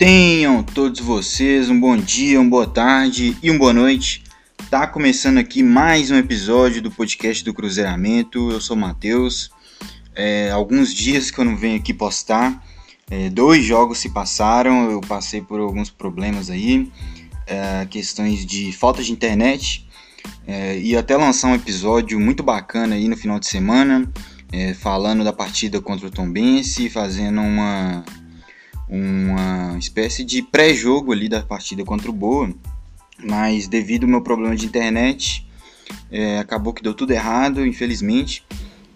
Tenham todos vocês um bom dia, uma boa tarde e uma boa noite. Tá começando aqui mais um episódio do podcast do Cruzeiramento. Eu sou o Matheus. É, alguns dias que eu não venho aqui postar. É, dois jogos se passaram, eu passei por alguns problemas aí, é, questões de falta de internet. É, e até lançar um episódio muito bacana aí no final de semana, é, falando da partida contra o Tombense, fazendo uma, uma espécie de pré-jogo ali da partida contra o Boa, mas devido ao meu problema de internet, é, acabou que deu tudo errado, infelizmente,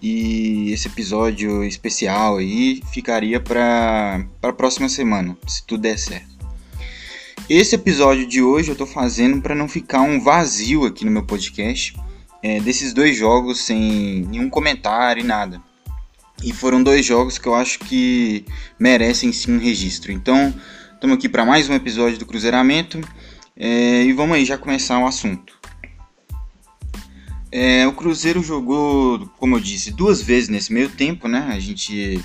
e esse episódio especial aí ficaria para a próxima semana, se tudo der certo. Esse episódio de hoje eu tô fazendo para não ficar um vazio aqui no meu podcast é, desses dois jogos sem nenhum comentário e nada. E foram dois jogos que eu acho que merecem sim um registro. Então, estamos aqui para mais um episódio do Cruzeiramento é, e vamos aí já começar o assunto. É, o Cruzeiro jogou, como eu disse, duas vezes nesse meio tempo, né? A gente,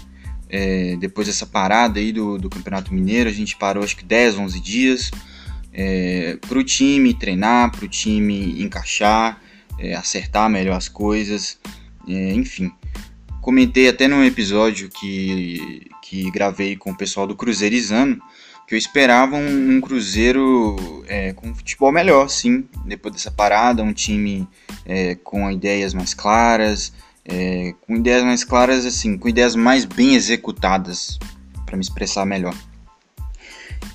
é, depois dessa parada aí do, do Campeonato Mineiro, a gente parou acho que 10, 11 dias é, para o time treinar, para o time encaixar, é, acertar melhor as coisas, é, enfim comentei até num episódio que, que gravei com o pessoal do Cruzeirizando que eu esperava um, um Cruzeiro é, com futebol melhor, sim, depois dessa parada, um time é, com ideias mais claras, é, com ideias mais claras, assim, com ideias mais bem executadas, para me expressar melhor.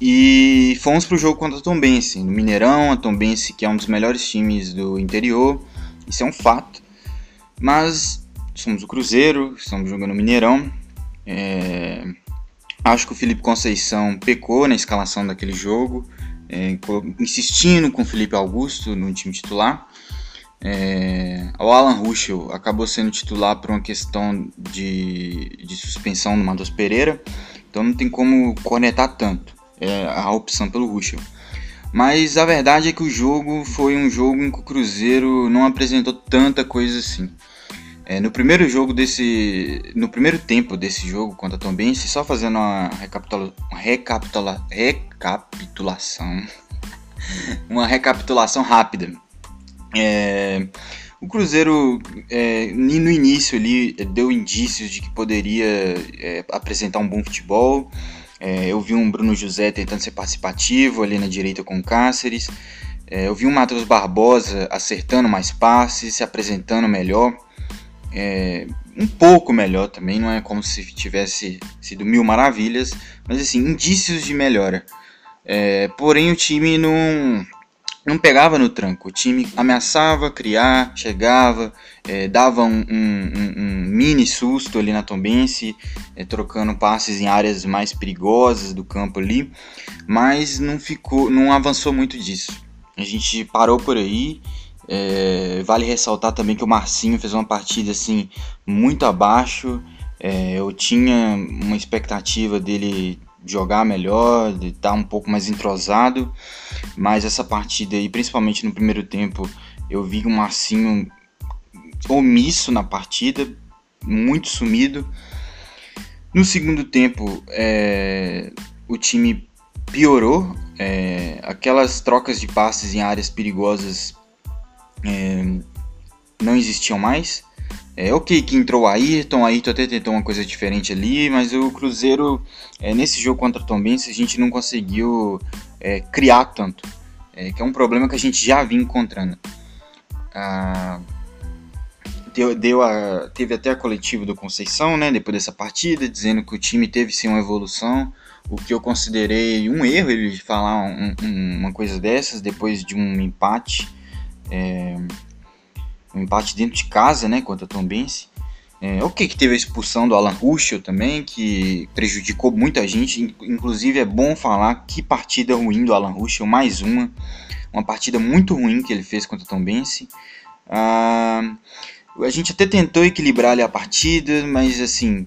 E fomos pro jogo contra a Tombense, no Mineirão, a Tombense que é um dos melhores times do interior, isso é um fato. Mas somos o Cruzeiro, estamos jogando o Mineirão. É, acho que o Felipe Conceição pecou na escalação daquele jogo, é, insistindo com o Felipe Augusto no time titular. É, o Alan Ruschel acabou sendo titular por uma questão de, de suspensão do Matheus Pereira, então não tem como conectar tanto é, a opção pelo Ruschel. Mas a verdade é que o jogo foi um jogo em que o Cruzeiro não apresentou tanta coisa assim. É, no primeiro jogo desse. No primeiro tempo desse jogo contra a Tombense, só fazendo uma, recapitula, uma recapitula, recapitulação. uma recapitulação rápida. É, o Cruzeiro é, no início ali deu indícios de que poderia é, apresentar um bom futebol. É, eu vi um Bruno José tentando ser participativo ali na direita com o Cáceres. É, eu vi um Matheus Barbosa acertando mais passes, se apresentando melhor é, um pouco melhor também, não é como se tivesse sido mil maravilhas, mas assim, indícios de melhora. É, porém, o time não, não pegava no tranco, o time ameaçava criar, chegava, é, dava um, um, um, mini susto ali na Tombense, é, trocando passes em áreas mais perigosas do campo ali, mas não ficou, não avançou muito disso. A gente parou por aí é, vale ressaltar também que o Marcinho fez uma partida assim muito abaixo. É, eu tinha uma expectativa dele jogar melhor, de estar um pouco mais entrosado, mas essa partida aí, principalmente no primeiro tempo, eu vi o Marcinho omisso na partida, muito sumido. No segundo tempo, é, o time piorou, é, aquelas trocas de passes em áreas perigosas é, não existiam mais. É ok que entrou o Ayrton, Ayrton até tentou uma coisa diferente ali, mas o Cruzeiro, é, nesse jogo contra o Tom a gente não conseguiu é, criar tanto, é, que é um problema que a gente já vinha encontrando. Ah, deu, deu a, teve até a coletiva do Conceição, né, depois dessa partida, dizendo que o time teve sim uma evolução, o que eu considerei um erro ele falar um, um, uma coisa dessas depois de um empate é, um empate dentro de casa, né, contra a Tombense. É, ok que teve a expulsão do Alan Ruschel também, que prejudicou muita gente. Inclusive é bom falar que partida ruim do Alan Ruschel, mais uma. Uma partida muito ruim que ele fez contra a Tombense. Ah, a gente até tentou equilibrar ali a partida, mas assim,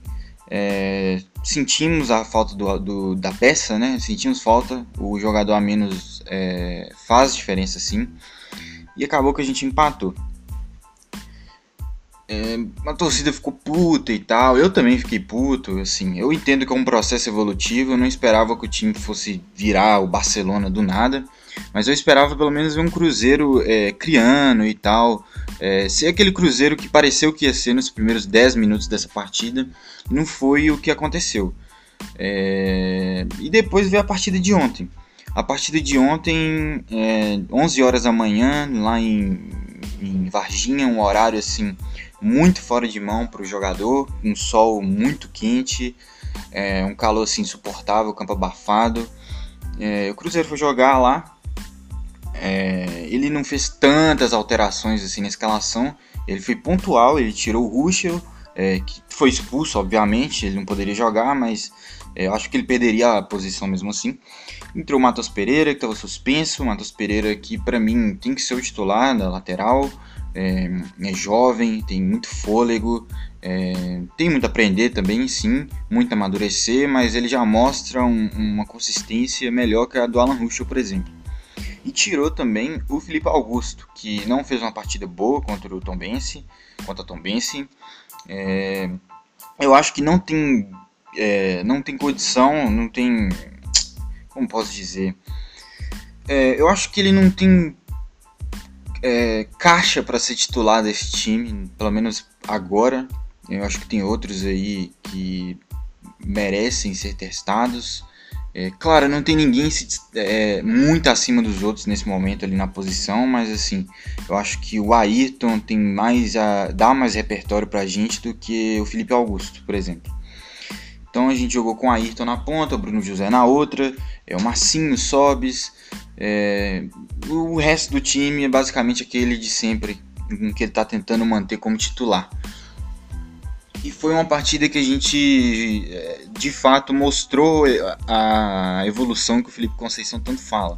é, sentimos a falta do, do, da peça, né? Sentimos falta. O jogador a menos é, faz diferença sim e acabou que a gente empatou. é, a torcida ficou puta e tal. Eu também fiquei puto, assim. Eu entendo que é um processo evolutivo. Eu não esperava que o time fosse virar o Barcelona do nada. Mas eu esperava pelo menos ver um Cruzeiro é, criando e tal. É, ser aquele Cruzeiro que pareceu que ia ser nos primeiros 10 minutos dessa partida. Não foi o que aconteceu. É, e depois ver a partida de ontem. A partida de ontem, é, 11 horas da manhã, lá em, em Varginha, um horário assim muito fora de mão para o jogador, um sol muito quente, é, um calor assim insuportável, campo abafado. É, o Cruzeiro foi jogar lá. É, ele não fez tantas alterações assim na escalação. Ele foi pontual, ele tirou o Ruschel, é, que foi expulso, obviamente, ele não poderia jogar, mas é, acho que ele perderia a posição mesmo assim. Entrou o Matos Pereira, que estava suspenso. O Matos Pereira, que para mim tem que ser o titular da lateral é, é jovem, tem muito fôlego, é, tem muito a aprender também, sim, muito a amadurecer, mas ele já mostra um, uma consistência melhor que a do Alan Ruschel, por exemplo. E tirou também o Felipe Augusto, que não fez uma partida boa contra o Tom Bense, contra o Tom Bense. É, eu acho que não tem, é, não tem condição, não tem, como posso dizer, é, eu acho que ele não tem é, caixa para ser titular desse time, pelo menos agora. Eu acho que tem outros aí que merecem ser testados. É, claro, não tem ninguém se, é, muito acima dos outros nesse momento ali na posição, mas assim, eu acho que o Ayrton tem mais a dá mais repertório pra gente do que o Felipe Augusto, por exemplo. Então a gente jogou com o Ayrton na ponta, o Bruno José na outra, é o Marcinho Sobes, é, o resto do time é basicamente aquele de sempre, que ele está tentando manter como titular. E foi uma partida que a gente é, de fato mostrou a evolução que o Felipe Conceição tanto fala.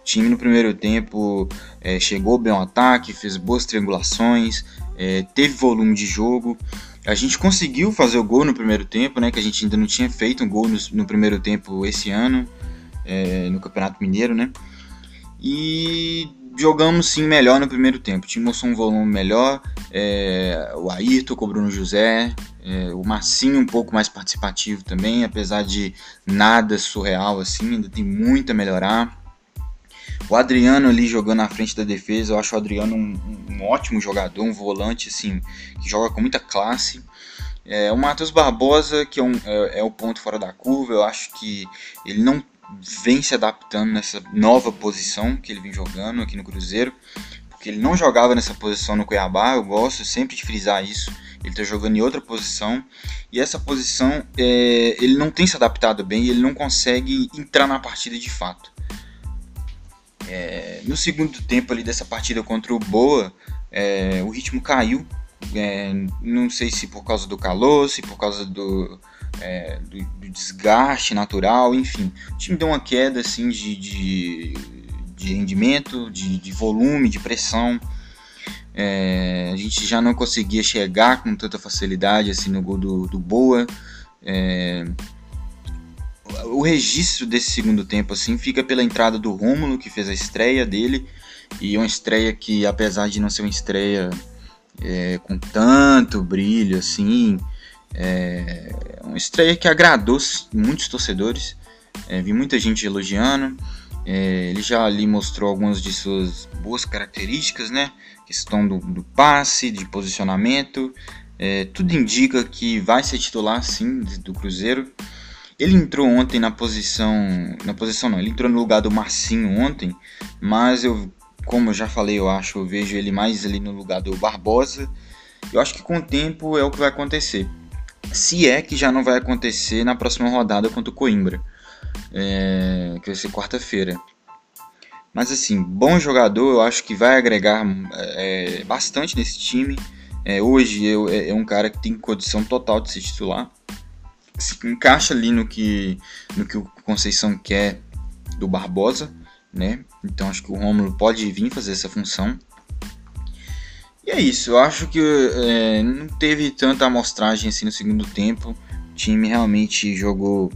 O time no primeiro tempo é, chegou bem ao ataque, fez boas triangulações, é, teve volume de jogo. A gente conseguiu fazer o gol no primeiro tempo, né? Que a gente ainda não tinha feito um gol no, no primeiro tempo esse ano, é, no Campeonato Mineiro, né? E jogamos sim melhor no primeiro tempo. Tínhamos um volume melhor. É, o Ayrton com o Bruno José. É, o Massinho um pouco mais participativo também, apesar de nada surreal assim, ainda tem muito a melhorar. O Adriano ali jogando na frente da defesa, eu acho o Adriano um, um ótimo jogador, um volante assim, que joga com muita classe. É, o Matheus Barbosa, que é, um, é, é, o ponto fora da curva, eu acho que ele não vem se adaptando nessa nova posição que ele vem jogando aqui no Cruzeiro, porque ele não jogava nessa posição no Cuiabá, eu gosto sempre de frisar isso. Ele está jogando em outra posição e essa posição é, ele não tem se adaptado bem ele não consegue entrar na partida de fato. É, no segundo tempo ali dessa partida contra o Boa, é, o ritmo caiu. É, não sei se por causa do calor, se por causa do, é, do, do, desgaste natural, enfim. O time deu uma queda assim, de, de, de rendimento, de, de, volume, de pressão. É, a gente já não conseguia chegar com tanta facilidade assim no gol do, do Boa. É, o registro desse segundo tempo assim fica pela entrada do Rômulo, que fez a estreia dele. E uma estreia que, apesar de não ser uma estreia é, com tanto brilho assim, é uma estreia que agradou muitos torcedores. É, vi muita gente elogiando. É, ele já ali mostrou algumas de suas boas características, né? Questão do, do passe, de posicionamento. É, tudo indica que vai ser titular sim do Cruzeiro. Ele entrou ontem na posição. Na posição não, ele entrou no lugar do Marcinho ontem, mas eu, como eu já falei, eu acho, eu vejo ele mais ali no lugar do Barbosa. Eu acho que com o tempo é o que vai acontecer se é que já não vai acontecer na próxima rodada contra o Coimbra, é, que vai ser quarta-feira. Mas assim, bom jogador, eu acho que vai agregar é, bastante nesse time. É, hoje eu, é, é, um cara que tem condição total de se titular. Se encaixa ali no que, no que o Conceição quer do Barbosa, né? Então acho que o Romulo pode vir fazer essa função. E é isso, eu acho que é, não teve tanta amostragem assim no segundo tempo. O time realmente jogou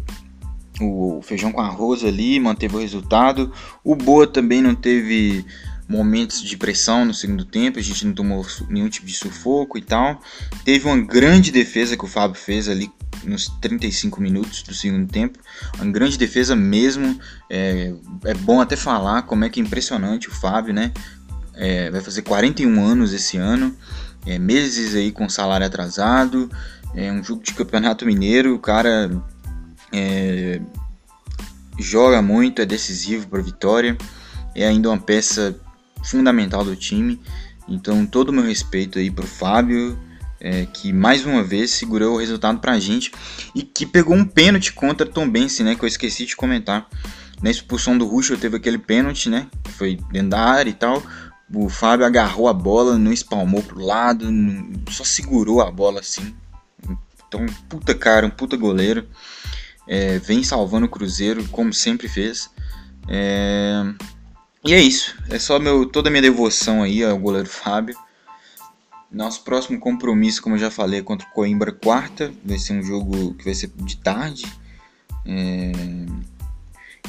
o feijão com arroz ali, manteve o resultado. O Boa também não teve momentos de pressão no segundo tempo, a gente não tomou nenhum tipo de sufoco e tal. Teve uma grande defesa que o Fábio fez ali nos 35 minutos do segundo tempo, uma grande defesa mesmo. É, é bom até falar como é que é impressionante o Fábio, né? É, vai fazer 41 anos esse ano, é, meses aí com salário atrasado, é um jogo de campeonato mineiro, o cara é, joga muito, é decisivo para a vitória, é ainda uma peça fundamental do time. Então todo o meu respeito aí pro Fábio, é, que mais uma vez segurou o resultado pra gente e que pegou um pênalti contra Tom Bense, né, que eu esqueci de comentar. Na expulsão do Russo teve aquele pênalti, né, que foi dentro da área e tal. O Fábio agarrou a bola, não espalmou pro lado, só segurou a bola assim. Então, puta cara, um puta goleiro. É, vem salvando o Cruzeiro, como sempre fez. É, e é isso. É só meu, toda a minha devoção aí ao goleiro Fábio. Nosso próximo compromisso, como eu já falei, é contra o Coimbra quarta. Vai ser um jogo que vai ser de tarde. É...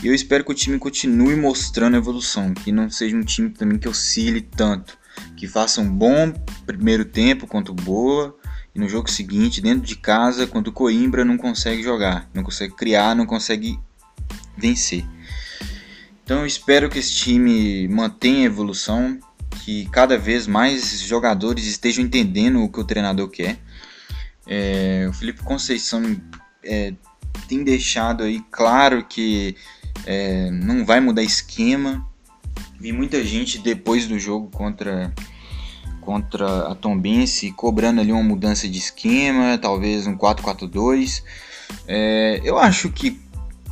E eu espero que o time continue mostrando evolução. Que não seja um time também que oscile tanto. Que faça um bom primeiro tempo contra o Boa. E no jogo seguinte, dentro de casa, contra o Coimbra, não consegue jogar. Não consegue criar, não consegue vencer. Então eu espero que esse time mantenha a evolução, que cada vez mais jogadores estejam entendendo o que o treinador quer. É, o Felipe Conceição é, tem deixado aí claro que é, não vai mudar esquema. Vi muita gente depois do jogo contra contra a Tombense cobrando ali uma mudança de esquema, talvez um 4-4-2. É, eu acho que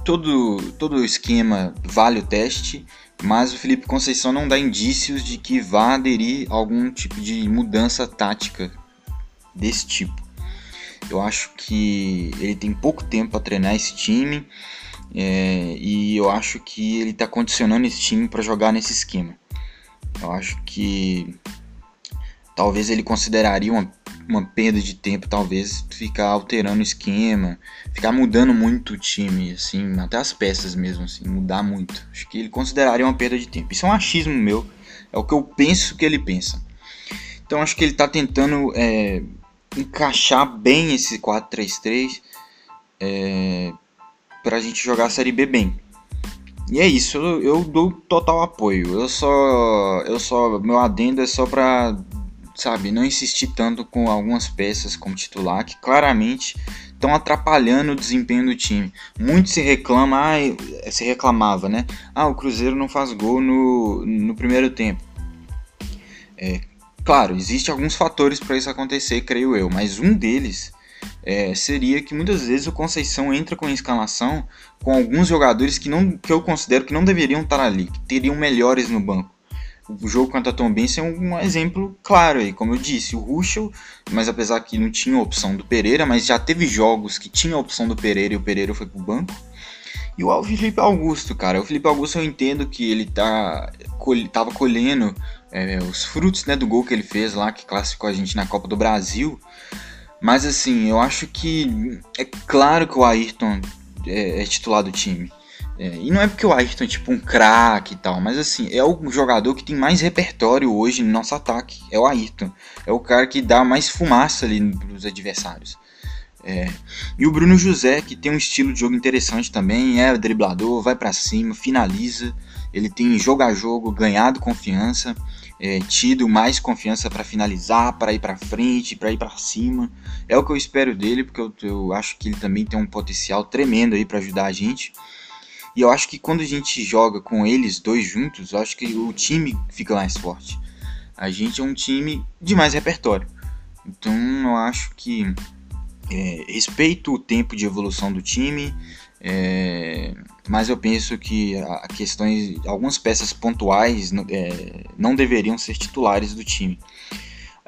todo, todo esquema vale o teste, mas o Felipe Conceição não dá indícios de que vá aderir a algum tipo de mudança tática desse tipo. Eu acho que ele tem pouco tempo para treinar esse time é, e eu acho que ele está condicionando esse time para jogar nesse esquema. Eu acho que talvez ele consideraria uma uma perda de tempo, talvez, ficar alterando o esquema, ficar mudando muito o time, assim, até as peças mesmo, assim, mudar muito. Acho que ele consideraria uma perda de tempo. Isso é um achismo meu, é o que eu penso que ele pensa. Então acho que ele está tentando é, encaixar bem esse 4-3-3 é, para a gente jogar a Série B bem. E é isso, eu, eu dou total apoio. Eu só, eu só, meu adendo é só para sabe, não insistir tanto com algumas peças como titular que claramente estão atrapalhando o desempenho do time. Muito se reclama, ah, se reclamava, né? Ah, o Cruzeiro não faz gol no, no primeiro tempo. É, claro, existem alguns fatores para isso acontecer, creio eu, mas um deles é, seria que muitas vezes o Conceição entra com a escalação com alguns jogadores que, não, que eu considero que não deveriam estar ali, que teriam melhores no banco. O jogo contra a Tom Benz é um exemplo claro aí, como eu disse, o Ruschel, mas apesar que não tinha opção do Pereira, mas já teve jogos que tinha a opção do Pereira e o Pereira foi pro banco. E o Felipe Augusto, cara, o Felipe Augusto eu entendo que ele tá tava colhendo é, os frutos né, do gol que ele fez lá, que classificou a gente na Copa do Brasil. Mas assim, eu acho que é claro que o Ayrton é, é titular do time. É, e não é porque o Ayrton é tipo um craque e tal, mas assim, é o jogador que tem mais repertório hoje no nosso ataque. É o Ayrton. É o cara que dá mais fumaça ali nos adversários. É. E o Bruno José, que tem um estilo de jogo interessante também, é driblador, vai para cima, finaliza. Ele tem jogo a jogo ganhado confiança, é, tido mais confiança para finalizar, para ir para frente, para ir para cima. É o que eu espero dele, porque eu, eu acho que ele também tem um potencial tremendo aí para ajudar a gente. E eu acho que quando a gente joga com eles dois juntos, eu acho que o time fica mais forte. A gente é um time de mais repertório. Então eu acho que é, respeito o tempo de evolução do time, é, mas eu penso que a questões, algumas peças pontuais é, não deveriam ser titulares do time.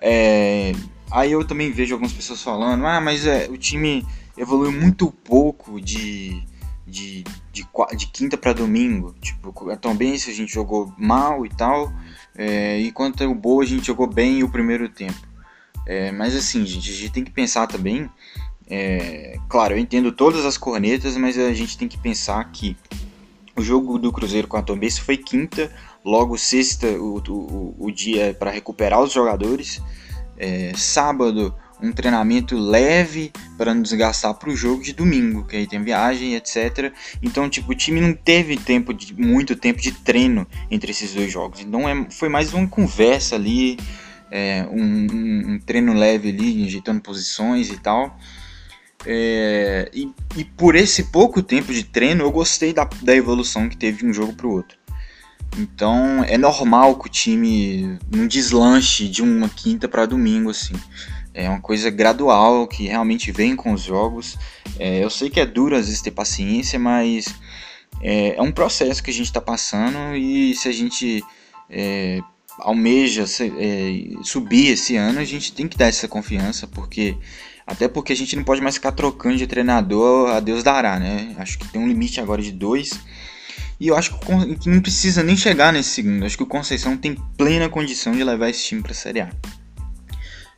É, aí eu também vejo algumas pessoas falando, ah, mas é, o time evoluiu muito pouco de de, de, de quinta para domingo. Tipo, a Tom Benz a gente jogou mal e tal, é, enquanto o Boa a gente jogou bem o primeiro tempo. É, mas assim, gente, a gente tem que pensar também. É, claro, eu entendo todas as cornetas, mas a gente tem que pensar que o jogo do Cruzeiro com a Tom Benz foi quinta, Logo, sexta, o, o, o dia para recuperar os jogadores. É, sábado, um treinamento leve para não desgastar para o jogo de domingo, que aí tem viagem, etc. Então, tipo, o time não teve tempo de muito tempo de treino entre esses dois jogos. Então, é, foi mais uma conversa ali, é, um, um, um, treino leve ali, injetando posições e tal. É, e, e, por esse pouco tempo de treino, eu gostei da, da evolução que teve de um jogo para o outro. Então é normal que o time não deslanche de uma quinta para domingo assim. É uma coisa gradual que realmente vem com os jogos. É, eu sei que é duro às vezes ter paciência, mas é, é um processo que a gente está passando e se a gente é, almeja é, subir esse ano, a gente tem que dar essa confiança, porque até porque a gente não pode mais ficar trocando de treinador a Deus dará, né? Acho que tem um limite agora de dois. E eu acho que não precisa nem chegar nesse segundo. Acho que o Conceição tem plena condição de levar esse time para a Série A.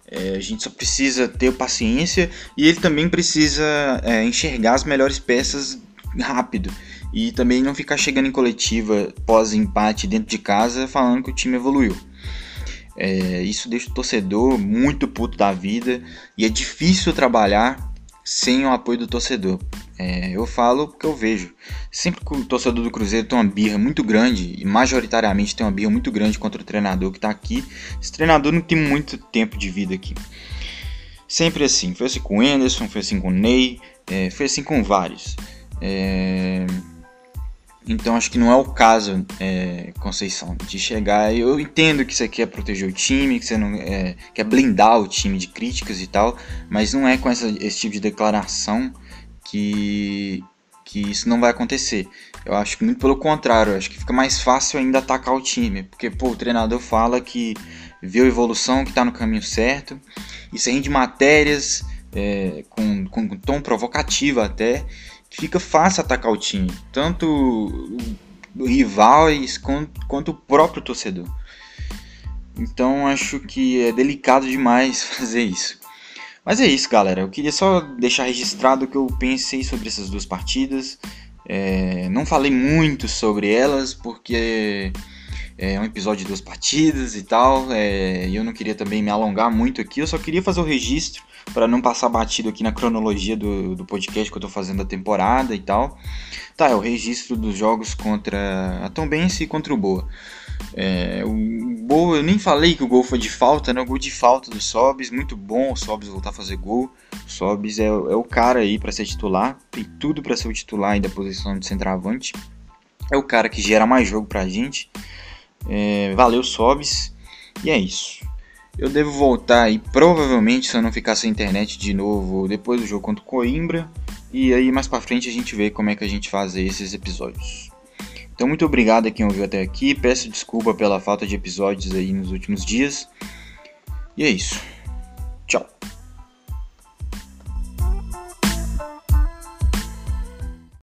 É, a gente só precisa ter paciência e ele também precisa é, enxergar as melhores peças rápido. E também não ficar chegando em coletiva pós-empate dentro de casa falando que o time evoluiu. É, isso deixa o torcedor muito puto da vida e é difícil trabalhar sem o apoio do torcedor. É, eu falo porque eu vejo. Sempre que o torcedor do Cruzeiro tem uma birra muito grande, e majoritariamente tem uma birra muito grande contra o treinador que está aqui, esse treinador não tem muito tempo de vida aqui. Sempre assim. Foi assim com o Anderson, foi assim com o Ney, é, foi assim com vários. É... Então acho que não é o caso, é, Conceição, de chegar. Eu entendo que você quer proteger o time, que você não é, quer blindar o time de críticas e tal, mas não é com essa, esse tipo de declaração que, que isso não vai acontecer. Eu acho que muito pelo contrário, acho que fica mais fácil ainda atacar o time, porque pô, o treinador fala que viu a evolução, que está no caminho certo, isso rende matérias é, com, com tom provocativo até, fica fácil atacar o time, tanto rivais quanto, o próprio torcedor. Então acho que é delicado demais fazer isso. Mas é isso, galera. Eu queria só deixar registrado o que eu pensei sobre essas duas partidas. É, não falei muito sobre elas porque é um episódio de duas partidas e tal. É, eu não queria também me alongar muito aqui. Eu só queria fazer o registro para não passar batido aqui na cronologia do, do podcast que eu tô fazendo da temporada e tal. Tá, é o registro dos jogos contra a Tombense e contra o Boa. É, o gol, eu nem falei que o gol foi de falta, né? O gol de falta do Sobis, muito bom o Sobis voltar a fazer gol. O Sobis é, é o cara aí para ser titular, tem tudo para ser o titular aí da posição de centroavante. É o cara que gera mais jogo pra gente. É, valeu, Sobis. E é isso. Eu devo voltar aí, provavelmente, se eu não ficar sem internet de novo, depois do jogo contra o Coimbra. E aí mais pra frente a gente vê como é que a gente faz esses episódios. Então, muito obrigado a quem ouviu até aqui. Peço desculpa pela falta de episódios aí nos últimos dias. E é isso.